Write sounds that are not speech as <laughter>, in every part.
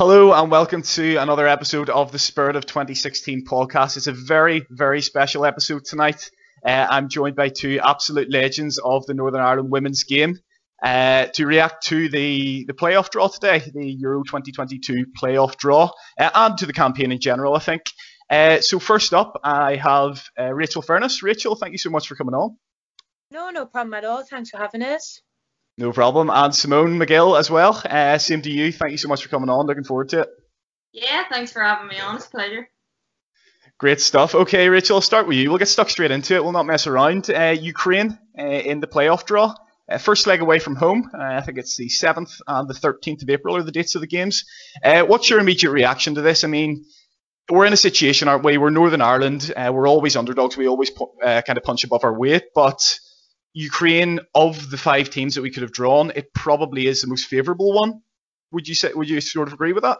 Hello and welcome to another episode of the Spirit of 2016 podcast. It's a very, very special episode tonight. Uh, I'm joined by two absolute legends of the Northern Ireland women's game uh, to react to the, the playoff draw today, the Euro 2022 playoff draw, uh, and to the campaign in general, I think. Uh, so, first up, I have uh, Rachel Furness. Rachel, thank you so much for coming on. No, no problem at all. Thanks for having us. No problem. And Simone Magill as well. Uh, same to you. Thank you so much for coming on. Looking forward to it. Yeah, thanks for having me on. It's a pleasure. Great stuff. Okay, Rachel, I'll start with you. We'll get stuck straight into it. We'll not mess around. Uh, Ukraine uh, in the playoff draw. Uh, first leg away from home. Uh, I think it's the 7th and the 13th of April are the dates of the games. Uh, what's your immediate reaction to this? I mean, we're in a situation, aren't we? We're Northern Ireland. we're always underdogs. We always kind of punch above our weight. But Ukraine, of the five teams that we could have drawn, it probably is the most favourable one. Would you say? Would you sort of agree with that?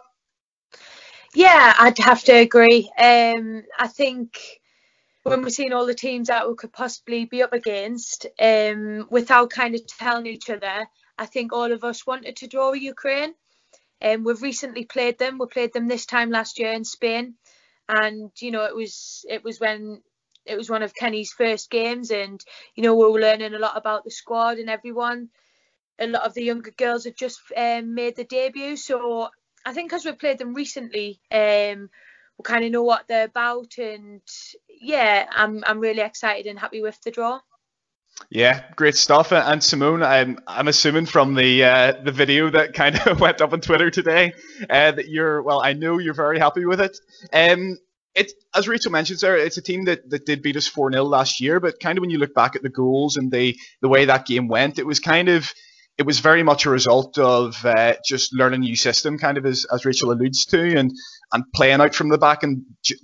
Yeah, I'd have to agree. Um, I think when we're seeing all the teams that we could possibly be up against, um, without kind of telling each other, I think all of us wanted to draw Ukraine. Um, we've recently played them. We played them this time last year in Spain, and you know it was it was when it was one of Kenny's first games, and you know we were learning a lot about the squad and everyone. A lot of the younger girls had just um, made the debut, so I think as we've played them recently, um, we kind of know what they're about, and yeah, I'm I'm really excited and happy with the draw. Yeah, great stuff. And Simone, I'm I'm assuming from the uh, the video that kind of <laughs> went up on Twitter today uh, that you're well, I know you're very happy with it. Um, it, as Rachel mentions there, it's a team that, that did beat us 4 0 last year, but kind of when you look back at the goals and the, the way that game went, it was kind of, it was very much a result of uh, just learning a new system, kind of as, as Rachel alludes to, and, and playing out from the back and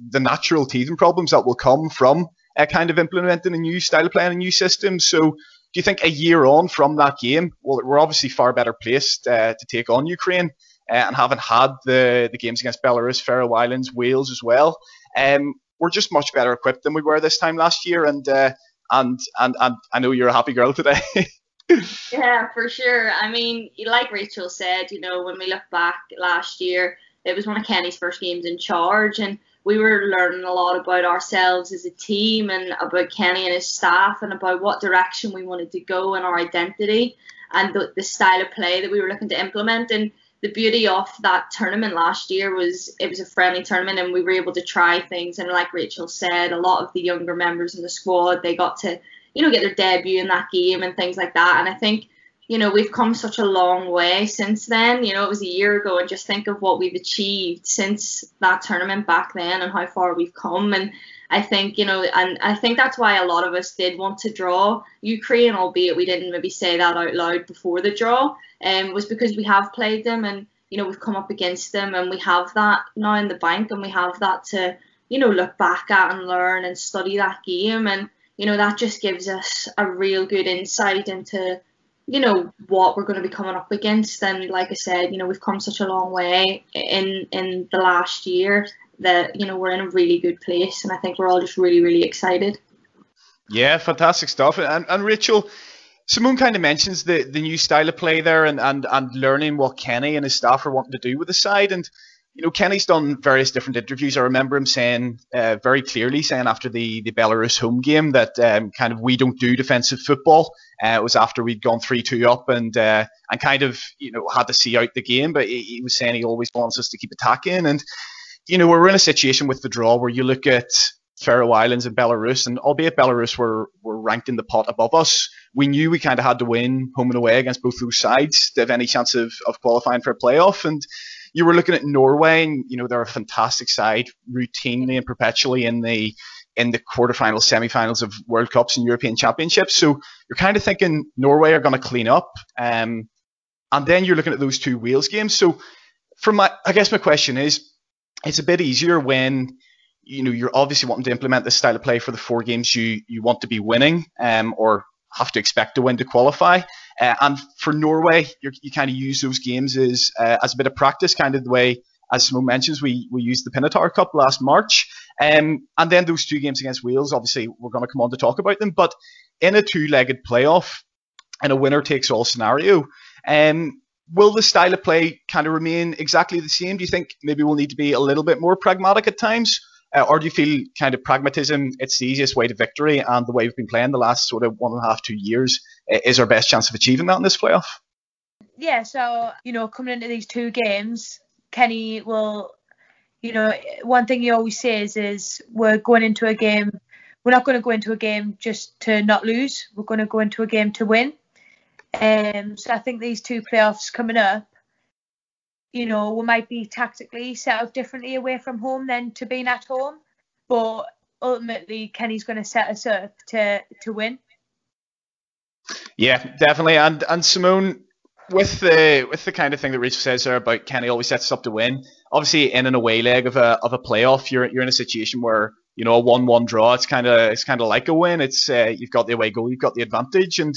the natural teething problems that will come from uh, kind of implementing a new style of playing, a new system. So, do you think a year on from that game, well, we're obviously far better placed uh, to take on Ukraine? Uh, and having had the, the games against Belarus, Faroe Islands, Wales as well, um, we're just much better equipped than we were this time last year. And uh, and and and I know you're a happy girl today. <laughs> yeah, for sure. I mean, like Rachel said, you know, when we look back last year, it was one of Kenny's first games in charge, and we were learning a lot about ourselves as a team and about Kenny and his staff and about what direction we wanted to go and our identity and the, the style of play that we were looking to implement. And the beauty of that tournament last year was it was a friendly tournament and we were able to try things. And like Rachel said a lot of the younger members in the squad they got to you know get their debut in that game and things like that. And I think you know we've come such a long way since then. You know it was a year ago and just think of what we've achieved since that tournament back then and how far we've come. And I think you know and I think that's why a lot of us did want to draw. Ukraine albeit we didn't maybe say that out loud before the draw um, was because we have played them and you know we've come up against them and we have that now in the bank and we have that to you know look back at and learn and study that game. And you know that just gives us a real good insight into you know what we're going to be coming up against and like I said you know we've come such a long way in in the last year that you know we're in a really good place and I think we're all just really really excited. Yeah, fantastic stuff. And, and Rachel, Simone kind of mentions the, the new style of play there and, and, and learning what Kenny and his staff are wanting to do with the side. And, you know, Kenny's done various different interviews. I remember him saying uh, very clearly, saying after the, the Belarus home game that um, kind of we don't do defensive football. Uh, it was after we'd gone 3 2 up and uh, and kind of, you know, had to see out the game. But he, he was saying he always wants us to keep attacking. And, you know, we're in a situation with the draw where you look at Faroe Islands and Belarus, and albeit Belarus were, were ranked in the pot above us, we knew we kind of had to win home and away against both those sides to have any chance of, of qualifying for a playoff. And you were looking at Norway, and you know they're a fantastic side, routinely and perpetually in the in the quarterfinals, semi-finals of World Cups and European Championships. So you're kind of thinking Norway are going to clean up, um, and then you're looking at those two Wales games. So, from my, I guess my question is, it's a bit easier when you know you're obviously wanting to implement this style of play for the four games you you want to be winning, um, or have to expect to win to qualify. Uh, and for Norway, you kind of use those games as uh, as a bit of practice, kind of the way, as Simone mentions, we, we used the Pinatar Cup last March. Um, and then those two games against Wales, obviously, we're going to come on to talk about them. But in a two legged playoff, in a winner takes all scenario, um, will the style of play kind of remain exactly the same? Do you think maybe we'll need to be a little bit more pragmatic at times? Uh, or do you feel kind of pragmatism, it's the easiest way to victory, and the way we've been playing the last sort of one and a half, two years is our best chance of achieving that in this playoff? Yeah, so, you know, coming into these two games, Kenny will, you know, one thing he always says is we're going into a game, we're not going to go into a game just to not lose, we're going to go into a game to win. Um, so I think these two playoffs coming up, you know, we might be tactically set up differently away from home than to being at home, but ultimately Kenny's going to set us up to to win. Yeah, definitely. And and Simone, with the with the kind of thing that Rachel says there about Kenny always sets us up to win. Obviously, in an away leg of a of a playoff, you're you're in a situation where you know a one-one draw. It's kind of it's kind of like a win. It's uh, you've got the away goal, you've got the advantage, and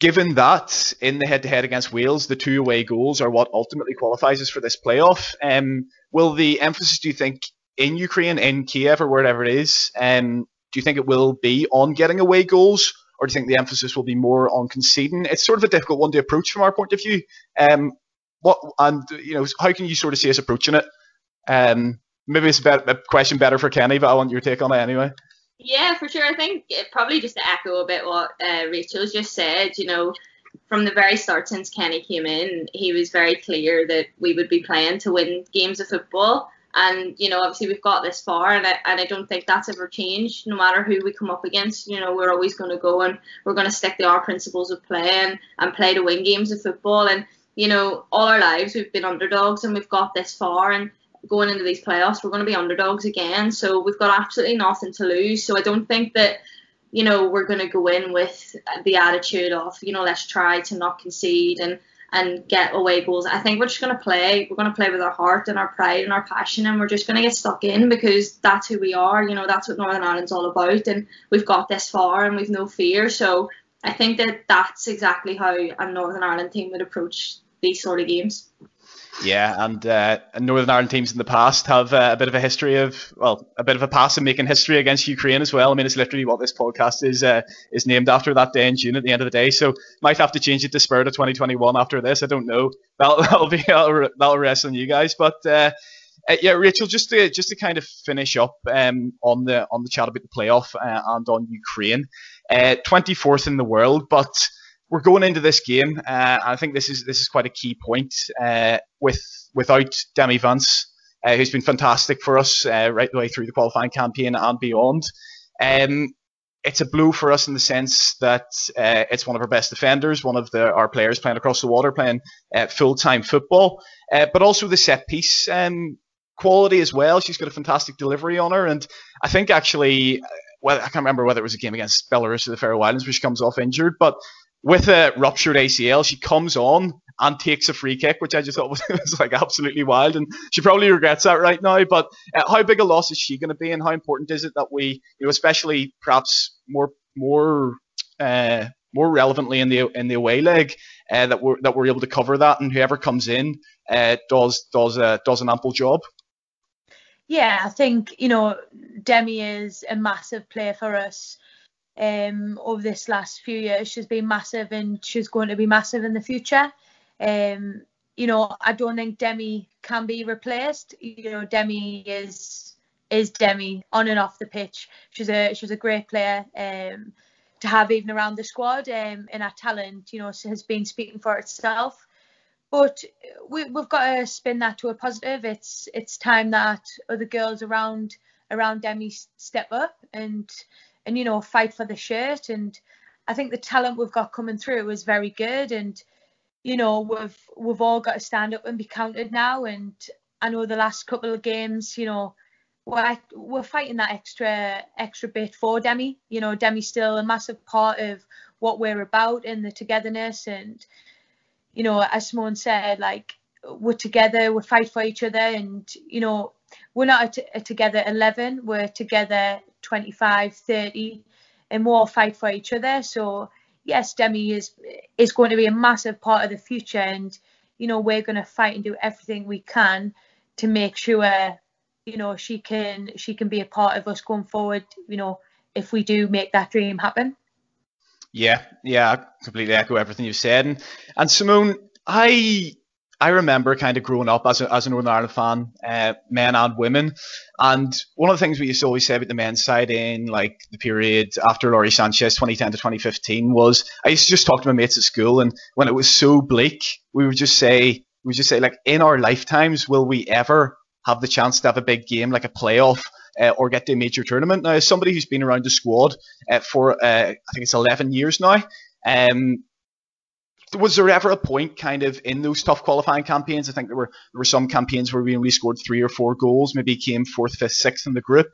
given that in the head-to-head against Wales, the two away goals are what ultimately qualifies us for this playoff. Um, will the emphasis, do you think, in Ukraine, in Kiev, or wherever it is, um, do you think it will be on getting away goals, or do you think the emphasis will be more on conceding? It's sort of a difficult one to approach from our point of view. Um, what and you know, how can you sort of see us approaching it? Um, maybe it's a, better, a question better for Kenny, but I want your take on it anyway. Yeah, for sure. I think it, probably just to echo a bit what uh, Rachel's just said, you know, from the very start since Kenny came in, he was very clear that we would be playing to win games of football. And, you know, obviously we've got this far, and I, and I don't think that's ever changed. No matter who we come up against, you know, we're always going to go and we're going to stick to our principles of play and, and play to win games of football. And, you know, all our lives we've been underdogs and we've got this far. And going into these playoffs, we're going to be underdogs again. So we've got absolutely nothing to lose. So I don't think that, you know, we're going to go in with the attitude of, you know, let's try to not concede and, and get away goals. I think we're just going to play. We're going to play with our heart and our pride and our passion, and we're just going to get stuck in because that's who we are. You know, that's what Northern Ireland's all about, and we've got this far and we've no fear. So I think that that's exactly how a Northern Ireland team would approach these sort of games. Yeah, and, uh, Northern Ireland teams in the past have uh, a bit of a history of, well, a bit of a past in making history against Ukraine as well. I mean, it's literally what this podcast is uh, is named after that day in June at the end of the day. So might have to change it to Spirit of 2021 after this. I don't know. That'll, <laughs> that'll be that'll, that'll rest on you guys. But uh, uh, yeah, Rachel, just to just to kind of finish up um, on the on the chat about the playoff uh, and on Ukraine, 24th in the world, but we're going into this game. Uh, I think this is this is quite a key point. Uh, with without Demi Vance, uh, who's been fantastic for us uh, right the way through the qualifying campaign and beyond. Um, it's a blow for us in the sense that uh, it's one of our best defenders, one of the, our players playing across the water, playing uh, full time football, but also the set piece um, quality as well. She's got a fantastic delivery on her, and I think actually. Well, I can't remember whether it was a game against Belarus or the Faroe Islands where she comes off injured, but with a ruptured ACL, she comes on and takes a free kick, which I just thought <laughs> was, was like absolutely wild, and she probably regrets that right now. But uh, how big a loss is she going to be, and how important is it that we, you know, especially perhaps more more uh, more relevantly in the in the away leg, uh, that we're that we're able to cover that, and whoever comes in uh, does does uh, does an ample job. Yeah, I think you know Demi is a massive player for us um, over this last few years. She's been massive and she's going to be massive in the future. Um, you know, I don't think Demi can be replaced. You know, Demi is is Demi on and off the pitch. She's a she's a great player um, to have even around the squad. Um, and her talent, you know, has been speaking for itself. But we, we've got to spin that to a positive. It's it's time that other girls around around Demi step up and and you know fight for the shirt. And I think the talent we've got coming through is very good. And you know we've we've all got to stand up and be counted now. And I know the last couple of games you know we're, we're fighting that extra extra bit for Demi. You know Demi's still a massive part of what we're about and the togetherness. And you know as Simone said like we're together we fight for each other. And you know we're not a, a together 11 we're together 25, 30, and more fight for each other. So yes, Demi is is going to be a massive part of the future, and you know we're going to fight and do everything we can to make sure you know she can she can be a part of us going forward. You know if we do make that dream happen. Yeah, yeah, I completely echo everything you've said. And, and Simone, I I remember kind of growing up as a, as a Northern Ireland fan, uh, men and women, and one of the things we used to always say about the men's side in like the period after Lawrie Sanchez, 2010 to 2015, was I used to just talk to my mates at school, and when it was so bleak, we would just say we would just say like in our lifetimes will we ever have the chance to have a big game like a playoff uh, or get to a major tournament? Now, as somebody who's been around the squad uh, for uh, I think it's 11 years now. Um, was there ever a point kind of in those tough qualifying campaigns? I think there were there were some campaigns where we only scored three or four goals, maybe came fourth, fifth, sixth in the group.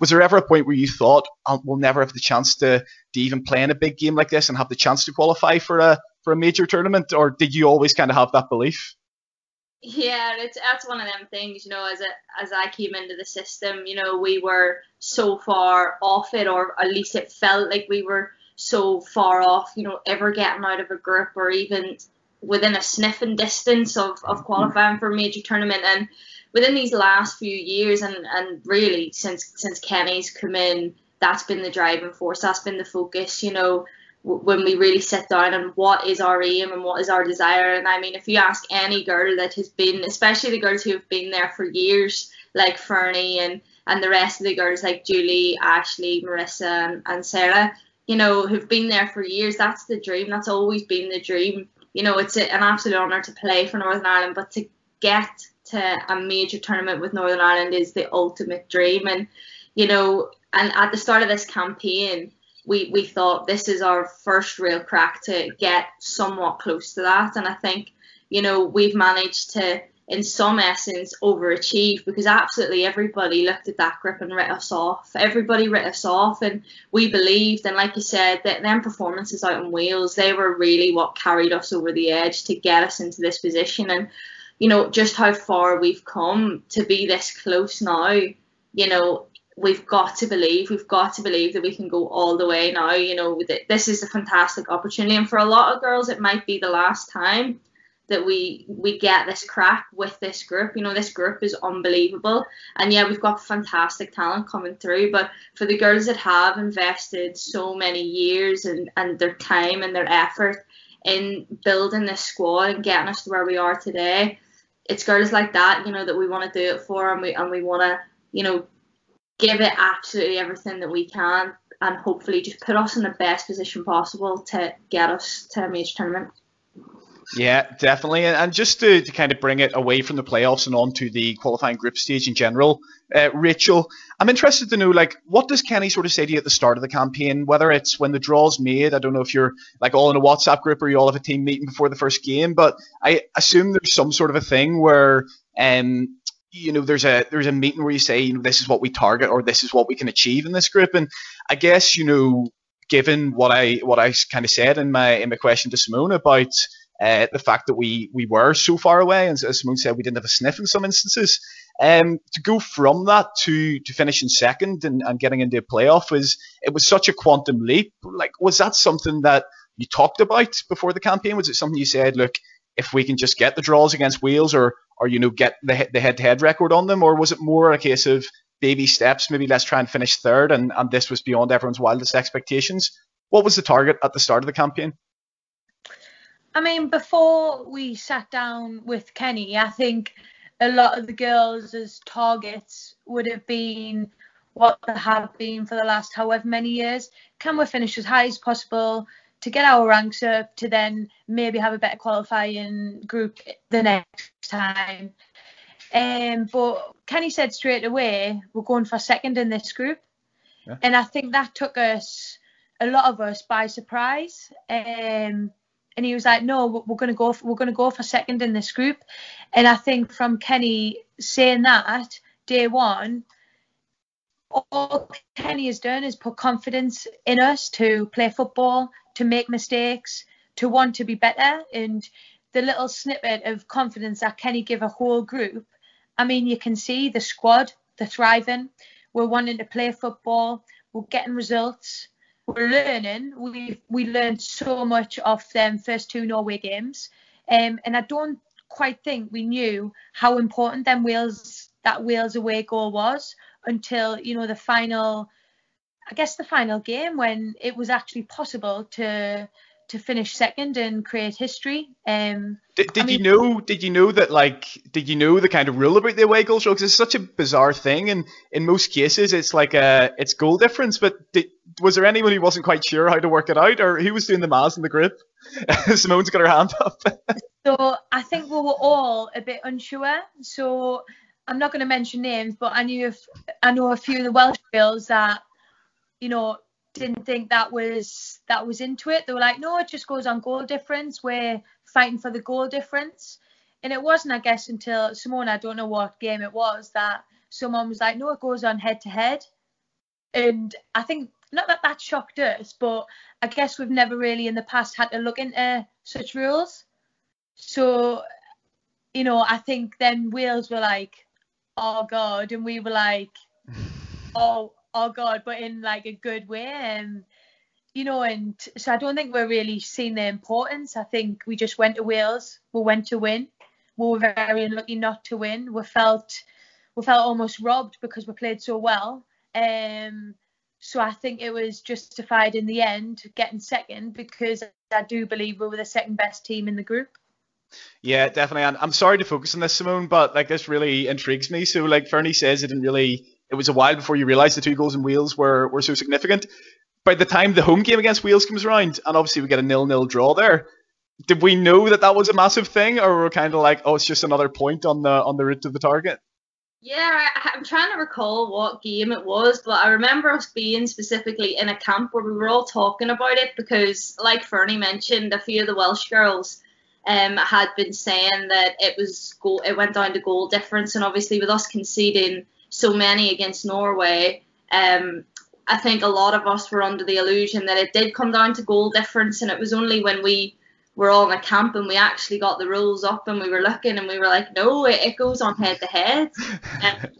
Was there ever a point where you thought oh, we'll never have the chance to, to even play in a big game like this and have the chance to qualify for a for a major tournament, or did you always kind of have that belief? Yeah, it's that's one of them things, you know, as a, as I came into the system, you know, we were so far off it, or at least it felt like we were so far off, you know, ever getting out of a group or even within a sniffing distance of, of qualifying for a major tournament. And within these last few years, and, and really since since Kenny's come in, that's been the driving force. That's been the focus. You know, when we really sit down and what is our aim and what is our desire. And I mean, if you ask any girl that has been, especially the girls who have been there for years, like Fernie and and the rest of the girls like Julie, Ashley, Marissa, and, and Sarah, you know, who've been there for years. That's the dream. That's always been the dream. You know, it's an absolute honour to play for Northern Ireland, but to get to a major tournament with Northern Ireland is the ultimate dream. And, you know, and at the start of this campaign, we, we thought this is our first real crack to get somewhat close to that. And I think, you know, we've managed to in some essence overachieved because absolutely everybody looked at that grip and writ us off. Everybody writ us off, and we believed. And like you said, that them performances out in Wales, they were really what carried us over the edge to get us into this position. And you know just how far we've come to be this close now. You know, we've got to believe. We've got to believe that we can go all the way now. You know, this is a fantastic opportunity, and for a lot of girls, it might be the last time that we we get this crack with this group. You know, this group is unbelievable, and yeah, we've got fantastic talent coming through. But for the girls that have invested so many years and and their time and their effort in building this squad and getting us to where we are today, it's girls like that, you know, that we want to do it for, and we and we want to, you know, give it absolutely everything that we can, and hopefully just put us in the best position possible to get us to a major tournament. Yeah, definitely. And just to, to kind of bring it away from the playoffs and on to the qualifying group stage in general, uh, Rachel, I'm interested to know, like, what does Kenny sort of say to you at the start of the campaign? Whether it's when the draw's made, I don't know if you're like all in a WhatsApp group or you all have a team meeting before the first game, but I assume there's some sort of a thing where, um, you know, there's a there's a meeting where you say, you know, this is what we target or this is what we can achieve in this group, and I guess you know, given what I what I kind of said in my in my question to Simone about uh, the fact that we we were so far away, and as Simone said, we didn't have a sniff in some instances. Um, to go from that to to finishing second and, and getting into a playoff was it was such a quantum leap. Like, was that something that you talked about before the campaign? Was it something you said, look, if we can just get the draws against Wales, or or you know get the the head to head record on them, or was it more a case of baby steps? Maybe let's try and finish third, and and this was beyond everyone's wildest expectations. What was the target at the start of the campaign? I mean, before we sat down with Kenny, I think a lot of the girls as targets would have been what they have been for the last however many years. Can we finish as high as possible to get our ranks up to then maybe have a better qualifying group the next time? Um, but Kenny said straight away, we're going for second in this group. Yeah. And I think that took us, a lot of us, by surprise. Um, and he was like, "No, we're going to go. For, we're going to go for second in this group." And I think from Kenny saying that day one, all Kenny has done is put confidence in us to play football, to make mistakes, to want to be better. And the little snippet of confidence that Kenny give a whole group, I mean, you can see the squad, they're thriving. We're wanting to play football. We're getting results we're learning. We we learned so much off them first two Norway games, um, and I don't quite think we knew how important them Wales that Wales away goal was until you know the final. I guess the final game when it was actually possible to to finish second and create history. Um, did, did mean, you know? Did you know that like? Did you know the kind of rule about the away goal show? Because it's such a bizarre thing, and in most cases, it's like a it's goal difference. But did, was there anyone who wasn't quite sure how to work it out, or who was doing the maths in the group? <laughs> Simone's got her hand up. <laughs> so I think we were all a bit unsure. So I'm not going to mention names, but I knew if, I know a few of the Welsh girls that you know didn't think that was that was into it. They were like, no, it just goes on goal difference. We're fighting for the goal difference. And it wasn't, I guess, until Simone, I don't know what game it was, that someone was like, no, it goes on head to head. And I think not that that shocked us, but I guess we've never really in the past had to look into such rules. So, you know, I think then Wales were like, oh God, and we were like, <laughs> oh, oh God, but in like a good way. And you know, and so I don't think we're really seeing the importance. I think we just went to Wales, we went to win. We were very unlucky not to win. We felt we felt almost robbed because we played so well. Um, so I think it was justified in the end getting second because I do believe we were the second best team in the group. Yeah, definitely. And I'm sorry to focus on this, Simone, but like this really intrigues me. So like Fernie says, it didn't really. It was a while before you realised the two goals in Wales were were so significant. By the time the home game against Wales comes around, and obviously we get a nil-nil draw there, did we know that that was a massive thing, or were we kind of like, oh, it's just another point on the on the route to the target? Yeah, I'm trying to recall what game it was, but I remember us being specifically in a camp where we were all talking about it because, like Fernie mentioned, a few of the Welsh girls um, had been saying that it was goal, it went down to goal difference, and obviously with us conceding so many against Norway, um, I think a lot of us were under the illusion that it did come down to goal difference, and it was only when we were all in a camp and we actually got the rules up and we were looking and we were like, no, it, it goes on head to head. <laughs>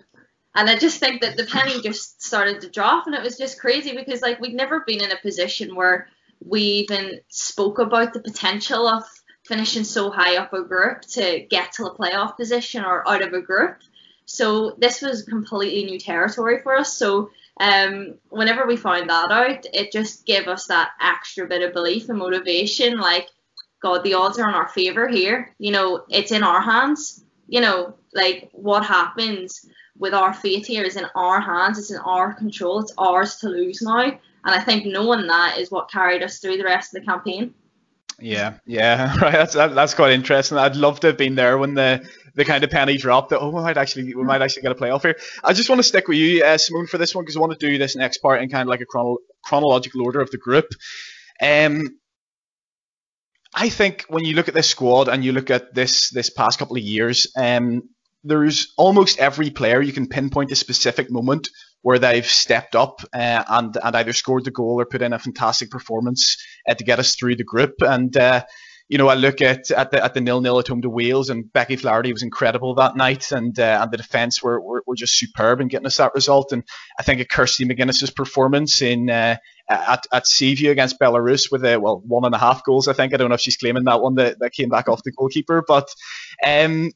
And I just think that the penny just started to drop, and it was just crazy because like we'd never been in a position where we even spoke about the potential of finishing so high up a group to get to a playoff position or out of a group. So this was completely new territory for us. So um, whenever we found that out, it just gave us that extra bit of belief and motivation. Like, God, the odds are in our favor here. You know, it's in our hands. You know, like what happens with our fate here is in our hands. It's in our control. It's ours to lose now. And I think knowing that is what carried us through the rest of the campaign. Yeah, yeah, <laughs> right. That's that, that's quite interesting. I'd love to have been there when the the kind of penny dropped that oh we might actually we might actually get a playoff here. I just want to stick with you, uh, Simone, for this one because I want to do this next part in kind of like a chrono- chronological order of the group. Um, I think when you look at this squad and you look at this this past couple of years, um, there's almost every player you can pinpoint a specific moment where they've stepped up uh, and and either scored the goal or put in a fantastic performance uh, to get us through the group. And uh, you know, I look at at the at the nil nil at home to Wales, and Becky Flaherty was incredible that night, and uh, and the defence were, were, were just superb in getting us that result. And I think at Kirsty McGuinness's performance in uh, at at Seaview against Belarus with a well one and a half goals, I think I don't know if she's claiming that one that, that came back off the goalkeeper, but um,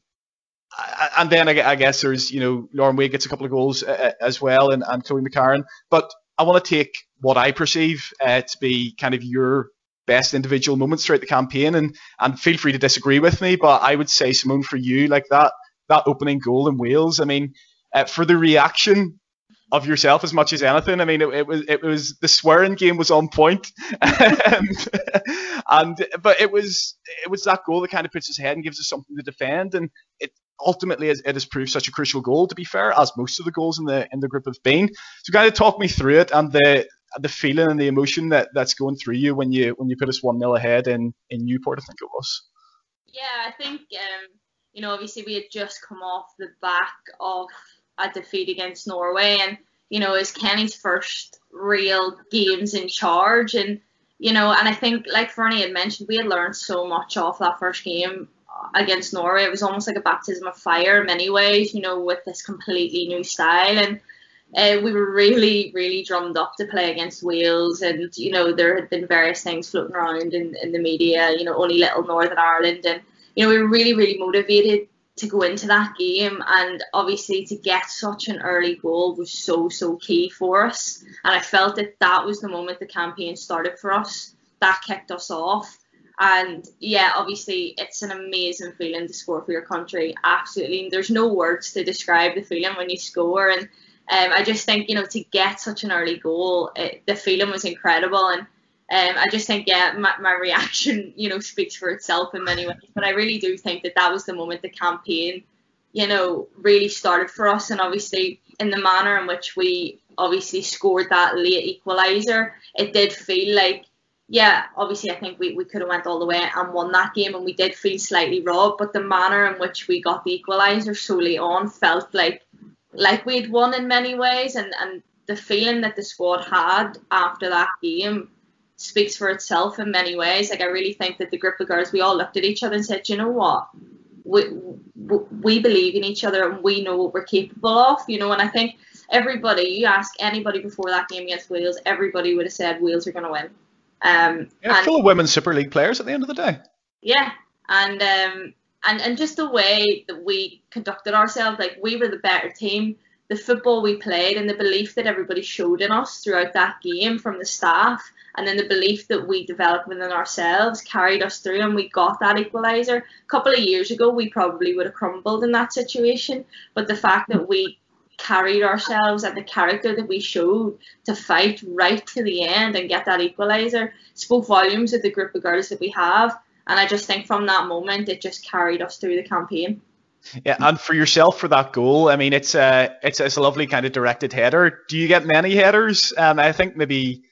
and then I guess there's you know Lauren Wade gets a couple of goals uh, uh, as well, and, and Chloe McCarron. But I want to take what I perceive uh, to be kind of your best individual moments throughout the campaign, and and feel free to disagree with me. But I would say Simone for you like that that opening goal in Wales. I mean, uh, for the reaction of yourself as much as anything. I mean, it, it, was it was the swearing game was on point, <laughs> and, and but it was it was that goal that kind of puts his head and gives us something to defend, and it ultimately it has proved such a crucial goal. To be fair, as most of the goals in the in the group have been. So, kind of talk me through it and the the feeling and the emotion that that's going through you when you when you put us one 0 ahead in in Newport. I think it was. Yeah, I think um, you know obviously we had just come off the back of a defeat against Norway, and you know it's Kenny's first real games in charge, and you know, and I think like Fernie had mentioned, we had learned so much off that first game against Norway. It was almost like a baptism of fire in many ways, you know, with this completely new style. And uh, we were really, really drummed up to play against Wales. And, you know, there had been various things floating around in, in the media, you know, only little Northern Ireland. And, you know, we were really, really motivated to go into that game. And obviously, to get such an early goal was so, so key for us. And I felt that that was the moment the campaign started for us that kicked us off. And yeah, obviously, it's an amazing feeling to score for your country. Absolutely, there's no words to describe the feeling when you score. And um, I just think you know to get such an early goal, it, the feeling was incredible. And um, I just think yeah, my, my reaction <laughs> you know speaks for itself in many ways. But I really do think that that was the moment the campaign, you know, really started for us. And obviously, in the manner in which we obviously scored that late equaliser, it did feel like yeah, obviously I think we, we could have went all the way and won that game and we did feel slightly robbed, but the manner in which we got the equaliser so late on felt like like we'd won in many ways and, and the feeling that the squad had after that game speaks for itself in many ways. Like I really think that the group of girls we all looked at each other and said, you know what? We, we believe in each other and we know what we're capable of, you know, and I think everybody, you ask anybody before that game against Wales, everybody would have said Wales are going to win. Um, yeah, and, full of women's Super League players at the end of the day. Yeah, and um, and and just the way that we conducted ourselves, like we were the better team. The football we played and the belief that everybody showed in us throughout that game from the staff, and then the belief that we developed within ourselves carried us through, and we got that equaliser. A couple of years ago, we probably would have crumbled in that situation, but the fact that we carried ourselves and the character that we showed to fight right to the end and get that equaliser spoke volumes of the group of girls that we have. And I just think from that moment, it just carried us through the campaign. Yeah, and for yourself for that goal, I mean, it's a it's, it's a lovely kind of directed header. Do you get many headers? Um, I think maybe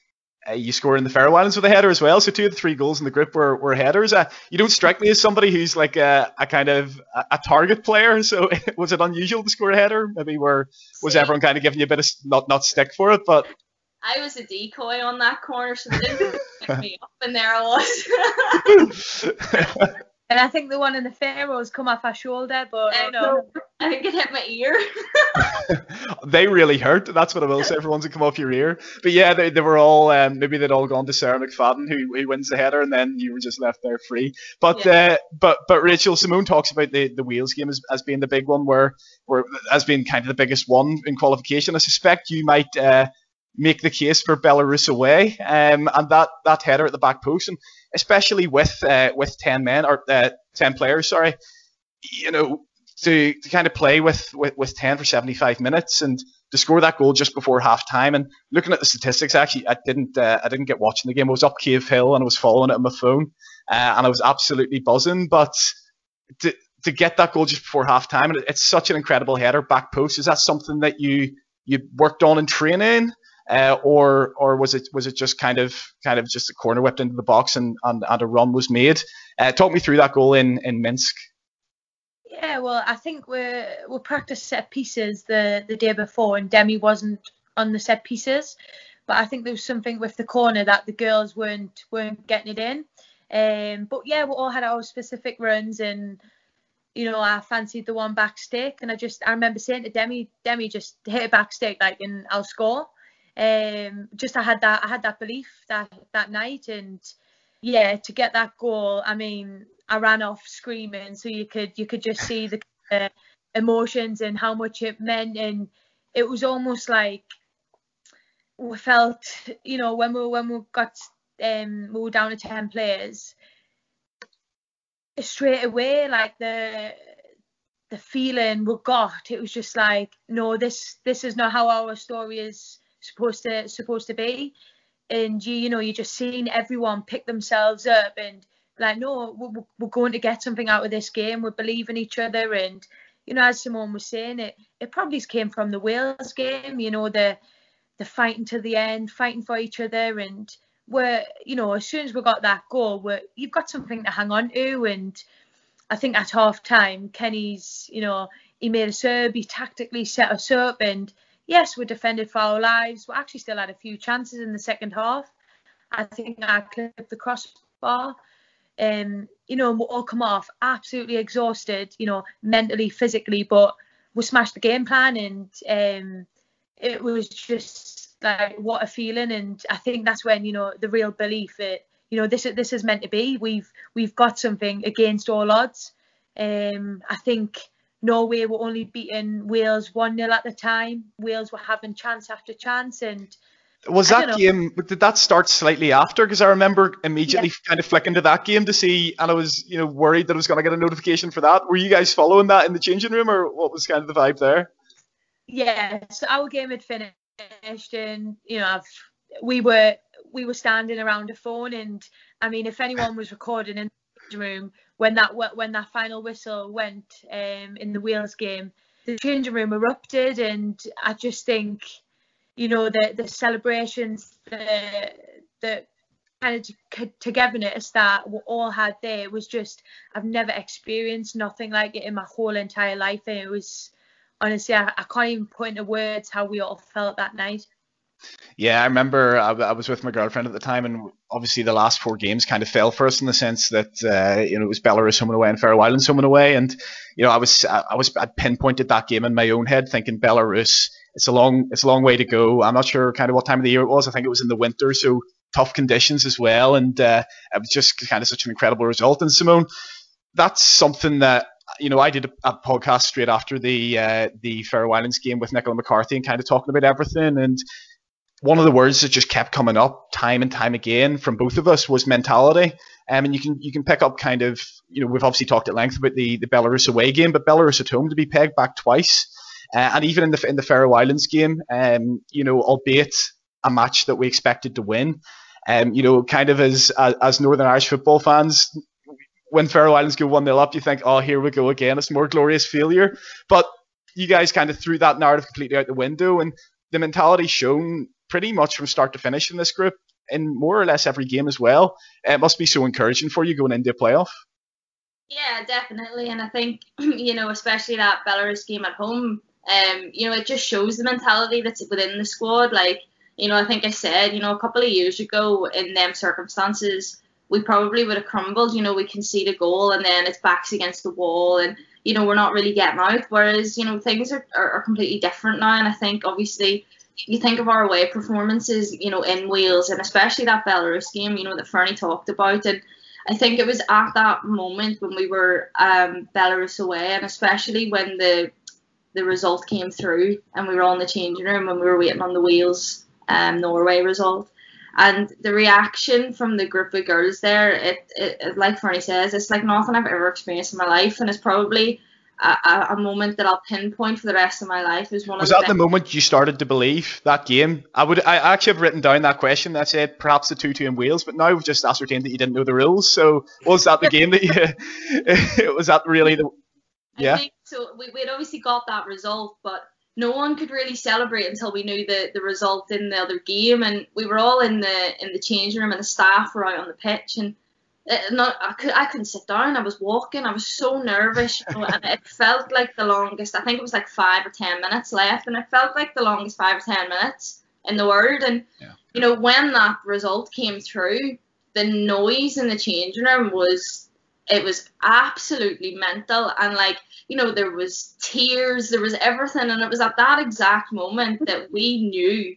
uh, you score in the Faroe Islands with a header as well. So two of the three goals in the group were, were headers. Uh, you don't strike me as somebody who's like a, a kind of a, a, target player. So <laughs> was it unusual to score a header? Maybe where was everyone kind of giving you a bit of not not stick for it, but. I was a decoy on that corner, so they didn't <laughs> pick me up, and there I was. <laughs> And I think the one in the Faroes come off our shoulder, but I know. <laughs> I think it hit my ear. <laughs> they really hurt. That's what I will say for ones that come off your ear. But yeah, they, they were all um, maybe they'd all gone to Sarah McFadden who, who wins the header, and then you were just left there free. But yeah. uh, but but Rachel Simone talks about the, the Wales game as, as being the big one, where where has been kind of the biggest one in qualification. I suspect you might. Uh, make the case for Belarus away, um, and that, that header at the back post, and especially with uh, with ten men or uh, ten players, sorry, you know, to, to kind of play with, with, with ten for seventy five minutes and to score that goal just before half time. And looking at the statistics, actually, I didn't uh, I didn't get watching the game. I was up Cave Hill and I was following it on my phone, uh, and I was absolutely buzzing. But to to get that goal just before half time, and it's such an incredible header back post. Is that something that you you worked on in training? Uh, or or was it was it just kind of kind of just a corner whipped into the box and and, and a run was made? Uh, talk me through that goal in in Minsk. Yeah, well, I think we we practiced set pieces the the day before, and Demi wasn't on the set pieces, but I think there was something with the corner that the girls weren't weren't getting it in. Um, but yeah, we all had our specific runs, and you know, I fancied the one back stick, and I just I remember saying to Demi, Demi just hit a back stick like, and I'll score um, just I had that I had that belief that that night, and yeah, to get that goal, I mean, I ran off screaming, so you could you could just see the uh, emotions and how much it meant, and it was almost like we felt, you know, when we when we got um we were down to ten players, straight away, like the the feeling we got, it was just like, no, this this is not how our story is supposed to supposed to be. And you you know you're just seeing everyone pick themselves up and like no we're, we're going to get something out of this game. We believe in each other. And you know as Simone was saying it it probably came from the Wales game you know the the fighting to the end fighting for each other. And we're you know as soon as we got that goal we you've got something to hang on to. And I think at half time Kenny's you know he made a serve he tactically set us up. And yes, we defended for our lives. We actually still had a few chances in the second half. I think I clipped the crossbar. Um, you know, we all come off absolutely exhausted, you know, mentally, physically, but we smashed the game plan and um, it was just like what a feeling and I think that's when, you know, the real belief it you know, this is this is meant to be. We've we've got something against all odds. Um, I think Norway were only beating Wales 1 0 at the time. Wales were having chance after chance. And Was that game? Did that start slightly after? Because I remember immediately yeah. kind of flicking to that game to see, and I was you know worried that I was going to get a notification for that. Were you guys following that in the changing room, or what was kind of the vibe there? Yeah, so our game had finished, and you know, I've, we were we were standing around a phone, and I mean, if anyone was recording in the room when that when that final whistle went um, in the Wales game, the changing room erupted, and I just think, you know, the the celebrations, the the kind of togetherness that we all had there was just I've never experienced nothing like it in my whole entire life, and it was honestly I, I can't even put into words how we all felt that night. Yeah, I remember I, I, was with my girlfriend at the time, and obviously the last four games kind of fell for us in the sense that uh, you know it was Belarus home and away and Faroe Islands home and away, and you know I was I was I pinpointed that game in my own head, thinking Belarus. It's a long it's a long way to go. I'm not sure kind of what time of the year it was. I think it was in the winter, so tough conditions as well, and uh, it was just kind of such an incredible result. And Simone, that's something that you know, I did a, a, podcast straight after the uh, the Faroe Islands game with Nicola McCarthy and kind of talking about everything. And one of the words that just kept coming up time and time again from both of us was mentality. Um, and you can you can pick up kind of you know we've obviously talked at length about the the Belarus away game, but Belarus at home to be pegged back twice, uh, and even in the in the Faroe Islands game, um, you know, albeit a match that we expected to win, um, you know, kind of as as, as Northern Irish football fans, when Faroe Islands go one 0 up, you think, oh, here we go again, it's more glorious failure, but you guys kind of threw that narrative completely out the window, and the mentality shown pretty much from start to finish in this group in more or less every game as well. It must be so encouraging for you going into a playoff. Yeah, definitely. And I think, <clears throat> you know, especially that Belarus game at home, um, you know, it just shows the mentality that's within the squad. Like, you know, I think I said, you know, a couple of years ago in them circumstances, we probably would have crumbled. You know, we concede a goal and then it's backs against the wall and, you know, we're not really getting out. Whereas, you know, things are, are, are completely different now. And I think obviously you think of our away performances, you know, in Wales and especially that Belarus game, you know, that Fernie talked about. And I think it was at that moment when we were um, Belarus away, and especially when the the result came through and we were on the changing room and we were waiting on the Wales um, Norway result. And the reaction from the group of girls there, it, it, like Fernie says, it's like nothing I've ever experienced in my life, and it's probably a, a, moment that I'll pinpoint for the rest of my life is one was of Was that the moment you started to believe that game? I would I actually have written down that question I said perhaps the 2-2 in Wales but now we've just ascertained that you didn't know the rules. So was that the game that you <laughs> was that really the <laughs> yeah? so. We, we'd obviously got that result but no one could really celebrate until we knew the, the result in the other game. And we were all in the in the changing room and the staff were out on the pitch. And it, uh, not, I, could, I couldn't sit down. I was walking. I was so nervous, you know, and it <laughs> felt like the longest. I think it was like five or ten minutes left, and it felt like the longest five or ten minutes in the world. And yeah. you know, when that result came through, the noise in the changing room was it was absolutely mental, and like you know, there was tears, there was everything, and it was at that exact moment that we knew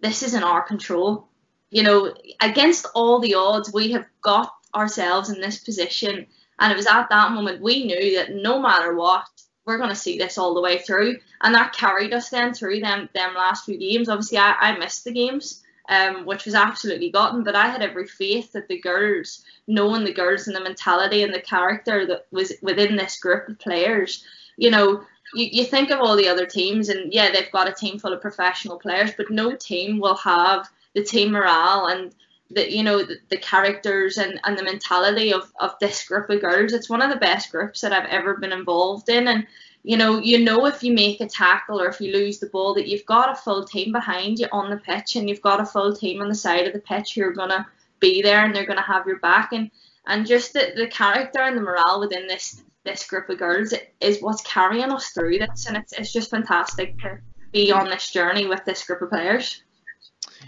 this is in our control. You know, against all the odds, we have got ourselves in this position. And it was at that moment we knew that no matter what, we're going to see this all the way through. And that carried us then through them them last few games. Obviously, I, I missed the games, um, which was absolutely gotten, but I had every faith that the girls, knowing the girls and the mentality and the character that was within this group of players, you know, you, you think of all the other teams, and yeah, they've got a team full of professional players, but no team will have the team morale and the you know the, the, characters and, and the mentality of, of this group of girls. It's one of the best groups that I've ever been involved in. And you know you know if you make a tackle or if you lose the ball that you've got a full team behind you on the pitch and you've got a full team on the side of the pitch who are gonna be there and they're gonna have your back. And and just the, the character and the morale within this this group of girls is what's carrying us through this. And it's, it's just fantastic to be on this journey with this group of players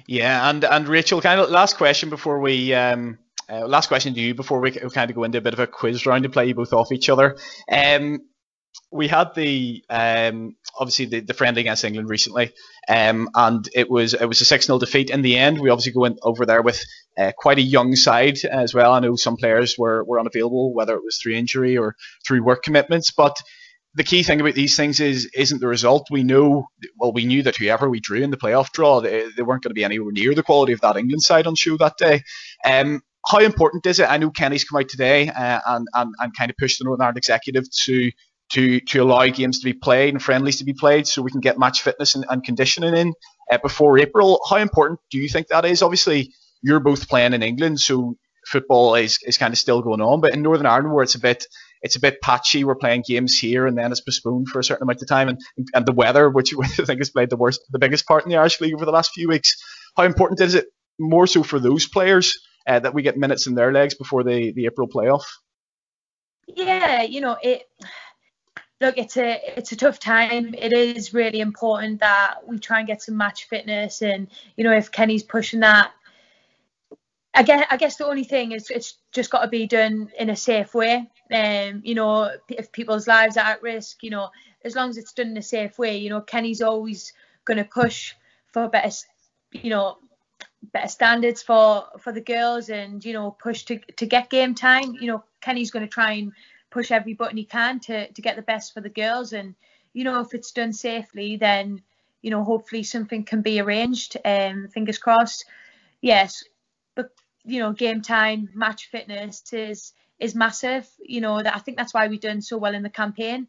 yeah, and and Rachel, kind of last question before we um, uh, last question to you before we kind of go into a bit of a quiz round to play you both off each other. Um, we had the um, obviously the, the friendly against England recently, um, and it was it was a six 0 defeat in the end. We obviously in over there with uh, quite a young side as well. I know some players were were unavailable, whether it was through injury or through work commitments, but the key thing about these things is isn't the result. We know, well, we knew that whoever we drew in the playoff draw, they, they weren't going to be anywhere near the quality of that England side on show that day. Um, how important is it? I know Kenny's come out today uh, and, and and kind of pushed the Northern Ireland executive to to to allow games to be played and friendlies to be played, so we can get match fitness and, and conditioning in uh, before April. How important do you think that is? Obviously, you're both playing in England, so football is, is kind of still going on. But in Northern Ireland, where it's a bit it's a bit patchy. We're playing games here and then it's postponed for a certain amount of time, and and the weather, which <laughs> I think has played the worst, the biggest part in the Irish League over the last few weeks. How important is it more so for those players uh, that we get minutes in their legs before the the April playoff? Yeah, you know it. Look, it's a it's a tough time. It is really important that we try and get some match fitness, and you know if Kenny's pushing that I guess, I guess the only thing is it's just got to be done in a safe way. Um, you know, if people's lives are at risk, you know, as long as it's done in a safe way, you know, Kenny's always going to push for better, you know, better standards for for the girls and you know push to to get game time. You know, Kenny's going to try and push every button he can to to get the best for the girls and you know if it's done safely then you know hopefully something can be arranged um fingers crossed yes you know game time match fitness is is massive you know that I think that's why we've done so well in the campaign.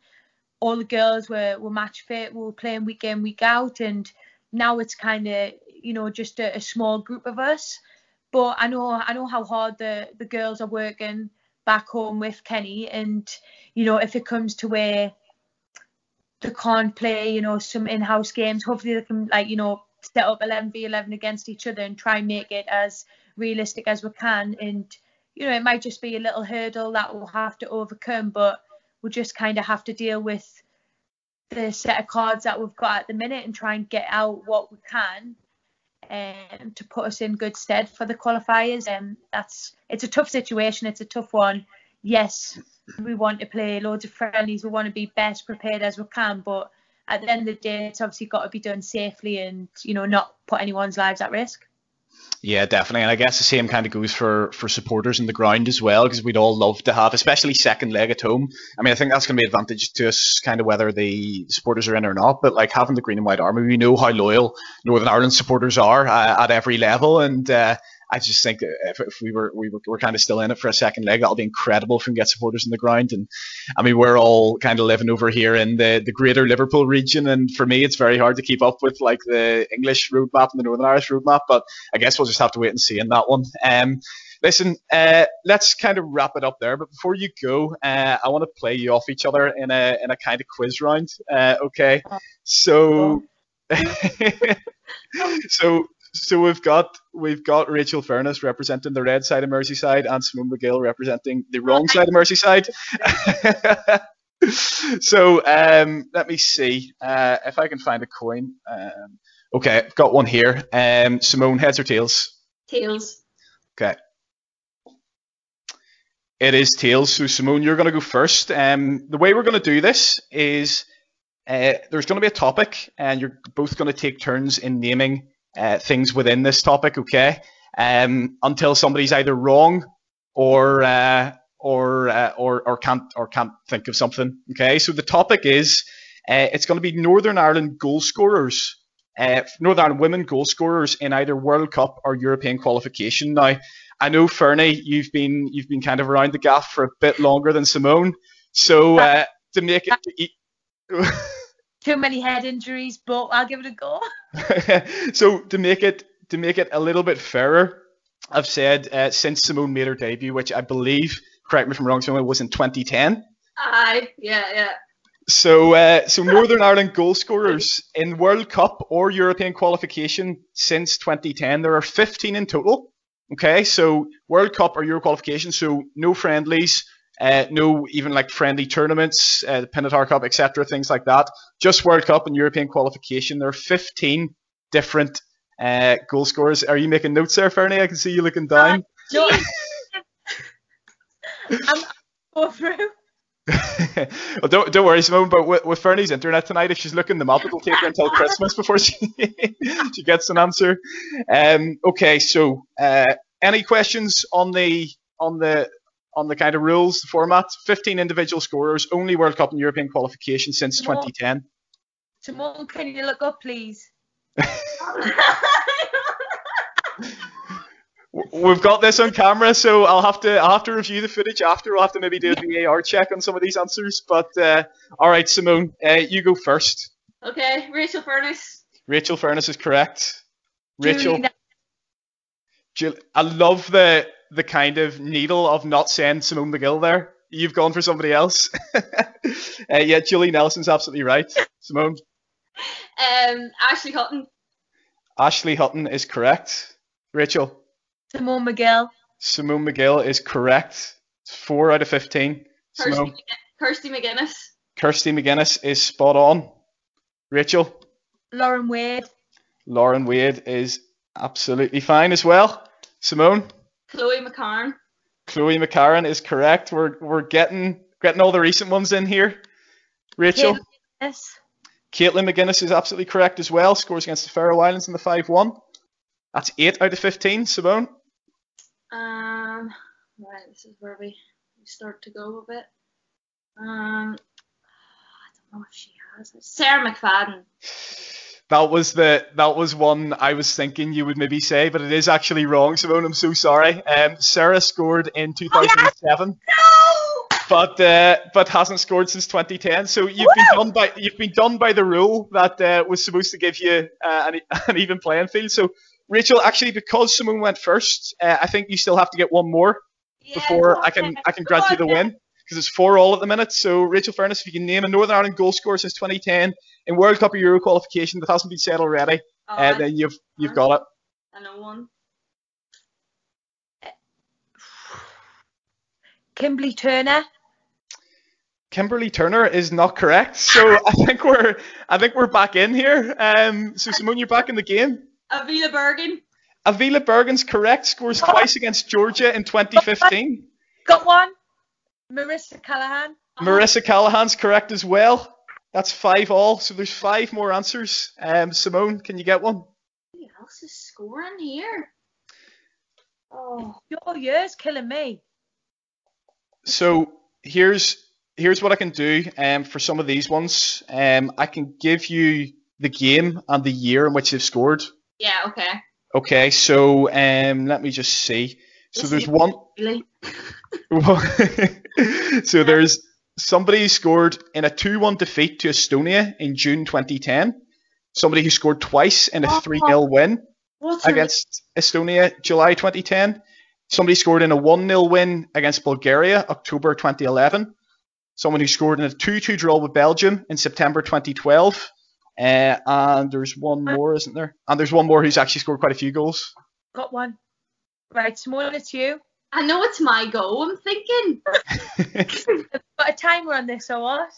All the girls were were match fit we were playing week in week out and now it's kind of you know just a, a, small group of us. But I know I know how hard the the girls are working back home with Kenny and you know if it comes to where they can't play you know some in-house games hopefully they can like you know set up 11 v 11 against each other and try and make it as realistic as we can. And you know, it might just be a little hurdle that we'll have to overcome, but we'll just kind of have to deal with the set of cards that we've got at the minute and try and get out what we can um, to put us in good stead for the qualifiers. And um, that's it's a tough situation. It's a tough one. Yes, we want to play loads of friendlies. We want to be best prepared as we can, but at the end of the day, it's obviously got to be done safely and you know not put anyone's lives at risk. Yeah, definitely, and I guess the same kind of goes for for supporters in the ground as well, because we'd all love to have, especially second leg at home. I mean, I think that's going to be advantage to us, kind of whether the supporters are in or not. But like having the green and white army, we know how loyal Northern Ireland supporters are uh, at every level, and uh, I just think if, if we were we were, we're kind of still in it for a second leg, that'll be incredible if we can get supporters in the ground. And I mean, we're all kind of living over here in the, the greater Liverpool region, and for me, it's very hard to keep up with like the English roadmap and the Northern Irish roadmap. But I guess we'll just have to wait and see in that one. Um, listen, uh, let's kind of wrap it up there. But before you go, uh, I want to play you off each other in a in a kind of quiz round. Uh, okay, so. <laughs> so so we've got we've got Rachel Furness representing the red side of Merseyside and Simone Magill representing the wrong side of Merseyside. <laughs> so um, let me see uh, if I can find a coin. Um, okay, I've got one here. Um, Simone, heads or tails? Tails. Okay. It is tails. So Simone, you're going to go first. Um, the way we're going to do this is uh, there's going to be a topic, and you're both going to take turns in naming uh, things within this topic, okay? Um, until somebody's either wrong or uh, or, uh, or or can't or can't think of something. Okay, so the topic is uh, it's going to be Northern Ireland goal scorers, uh, Northern Ireland women goal scorers in either World Cup or European qualification. Now, I know Fernie, you've been you've been kind of around the gaff for a bit longer than Simone, so uh, to make it. <laughs> too many head injuries, but I'll give it a go. <laughs> so to make it to make it a little bit fairer, I've said uh, since Simone made her debut, which I believe, correct me if I'm wrong, Simone, was in 2010. Aye, yeah, yeah. So, uh, so Northern Ireland goal scorers in World Cup or European qualification since 2010, there are 15 in total. Okay, so World Cup or Euro qualification, so no friendlies, uh, no even like friendly tournaments, uh, the Pinatar Cup, etc., things like that. Just World Cup and European qualification. There are 15 different uh, goal scorers. Are you making notes there, Fernie? I can see you looking down. no. <laughs> I'm go through. <laughs> well, don't don't worry, Simone. But with, with Fernie's internet tonight, if she's looking them up, it'll take her until Christmas before she <laughs> she gets an answer. Um, okay, so uh, any questions on the on the on the kind of rules, the format. 15 individual scorers, only World Cup and European qualification since Simone. 2010. Simone, can you look up, please? <laughs> We've got this on camera, so I'll have to I'll have to review the footage after. We'll have to maybe do a VAR check on some of these answers. But uh, all right, Simone, uh, you go first. okay, Rachel Furness. Rachel Furness is correct. Rachel, Jill, I love the the kind of needle of not saying Simone Magill there. You've gone for somebody else. <laughs> uh, yeah, Julie Nelson's absolutely right. Simone, Um, Ashley Hutton. Ashley Hutton is correct. Rachel, Simone Magill. Simone Magill is correct. Four out of fifteen. Kirsty, Simone, McG- Kirsty McGuinness. Kirsty McGuinness is spot on. Rachel, Lauren Wade. Lauren Wade is absolutely fine as well. Simone, Chloe McCarron. Chloe McCarron is correct. We're we're getting getting all the recent ones in here. Rachel, Yes. Caitlin McGuinness is absolutely correct as well. Scores against the Faroe Islands in the 5-1. That's 8 out of 15. Simone, Um, right, this is where we, we start to go a bit. Um, I don't know if she has it. Sarah McFadden. That was the that was one I was thinking you would maybe say, but it is actually wrong. Simone, I'm so sorry. Um, Sarah scored in 2007. No! but uh, but hasn't scored since 2010. So you've been done by you've been done by the rule that uh, was supposed to give you uh, an, <laughs> an even playing field. So Rachel, actually, because Simone went first, uh, I think you still have to get one more Yeah, before I can I can grant you the win because it's four all at the minute. So Rachel Furness, if you can name a Northern Ireland goal scorer since 2010 in World Cup or Euro qualification that hasn't been said already, Oh, uh, then you've you've got it. I know one. <sighs> Kimberly Turner. Kimberly Turner is not correct. So <laughs> I think we're I think we're back in here. Um, so Simone, you're back in the game. Avila Bergen. Avila Bergen's correct. Scores twice against Georgia in 2015. Got one. Marissa Callaghan. Marissa Callaghan's correct as well. That's five all. So there's five more answers. Um, Simone, can you get one? Who else is scoring here? Oh, Your year's killing me. So here's here's what I can do. Um, for some of these ones, um, I can give you the game and the year in which they've scored. yeah, okay. Okay, so um, let me just see. So This there's is- one. Really? <laughs> <laughs> <laughs> so there's somebody who scored in a 2-1 defeat to Estonia in June 2010. Somebody who scored twice in a Oh. 3-0 win What's against Estonia July 2010. Somebody scored in a 1-0 win against Bulgaria October 2011. Someone who scored in a 2-2 draw with Belgium in September 2012. Uh, and there's one more, isn't there? And there's one more who's actually scored quite a few goals. Got one. Right, Simone, it's you. I know it's my go. I'm thinking. <laughs> Got a timer on this or what?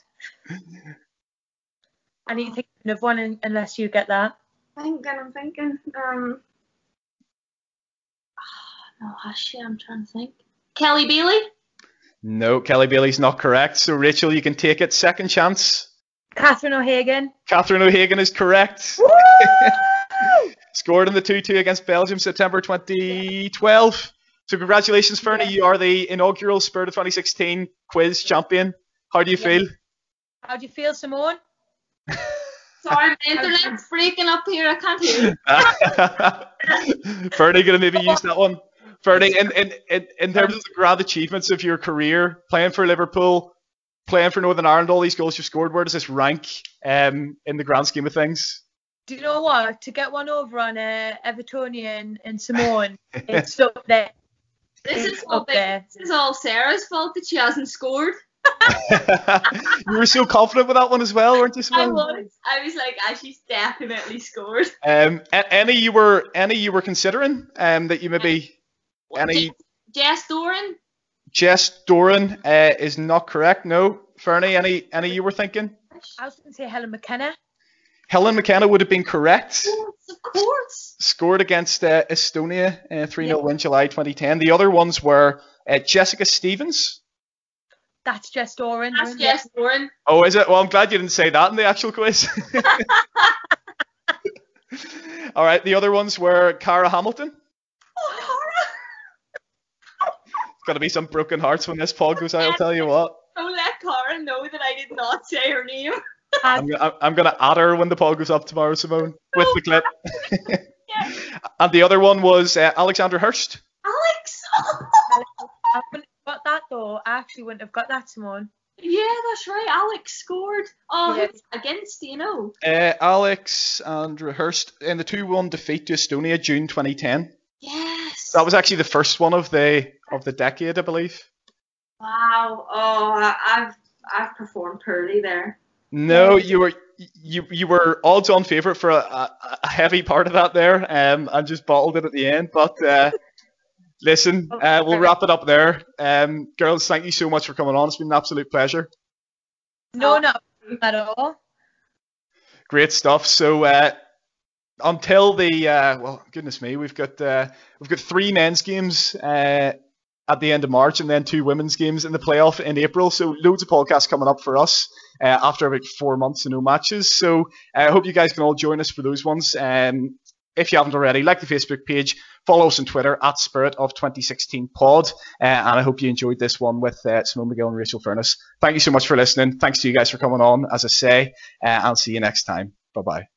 I need to think of one un- unless you get that. Thinking. I'm thinking. Um. <sighs> No, actually, I'm trying to think. Kelly Bailey. no, Kelly Bailey's not correct. So Rachel, you can take it. Second chance. Catherine O'Hagan. Catherine O'Hagan is correct. Woo! <laughs> Scored in the 2-2 against Belgium September 2012. So congratulations, Fernie. You are the inaugural Spirit of 2016 quiz champion. How do you feel? How do you feel, Simone? <laughs> Sorry, my internet's breaking up here. I can't hear. you. <laughs> Fernie, gonna maybe use that one. Fernie, in, in, in, in terms of the grand achievements of your career, playing for Liverpool, playing for Northern Ireland, all these goals you've scored, where does this rank um, in the grand scheme of things? Do you know what? To get one over on uh, Evertonian and Simone, it's up there. This is all up this is all Sarah's fault that she hasn't scored. <laughs> you were so confident with that one as well, weren't you, I was. I was like, ah, she's definitely scored. Um, any you were any you were considering um, that you maybe any Jess, Jess Doran. Jess Doran uh, is not correct. No, Fernie, any any you were thinking? I was going to say Helen McKenna. Helen McKenna would have been correct. Of course, of course. Scored against uh, Estonia, uh, 3 0 win July 2010. The other ones were uh, Jessica Stevens. That's Jess Doran. That's? Jess Doran. Oh, is it? Well, I'm glad you didn't say that in the actual quiz. <laughs> All right, the other ones were Cara Hamilton. Oh, going to be some broken hearts when this pod goes out. I'll tell you what. Don't let Karen know that I did not say her name. I'm, gonna- I'm going to add her when the poll goes up tomorrow, Simone, with the clip. <laughs> and the other one was uh, Alexander Hurst. Alex. I wouldn't have got that though. I actually wouldn't have got that, Simone. yeah, that's right. Alex scored. Oh, Yeah. who's against you know. Uh, Alex and Hurst in the 2 1 defeat to Estonia, June 2010. Yes. That was actually the first one of the of the decade, I believe. Wow. Oh, I- I've I've performed poorly there. No, you were you you were odds on favourite for a, a, heavy part of that there, um, and just bottled it at the end. But uh, listen, uh, we'll wrap it up there. Um, girls, thank you so much for coming on. It's been an absolute pleasure. No, Oh. not at all. Great stuff. So uh, until the uh, well, goodness me, we've got uh, we've got three men's games uh, at the end of March, and then two women's games in the playoff in April. So loads of podcasts coming up for us uh, after about four months of no matches. So uh, I hope you guys can all join us for those ones. Um, if you haven't already, like the Facebook page, follow us on Twitter at Spirit of 2016 Pod, uh, and I hope you enjoyed this one with uh, Simone Magill and Rachel Furness. Thank you so much for listening. Thanks to you guys for coming on. As I say, uh, I'll see you next time. Bye bye.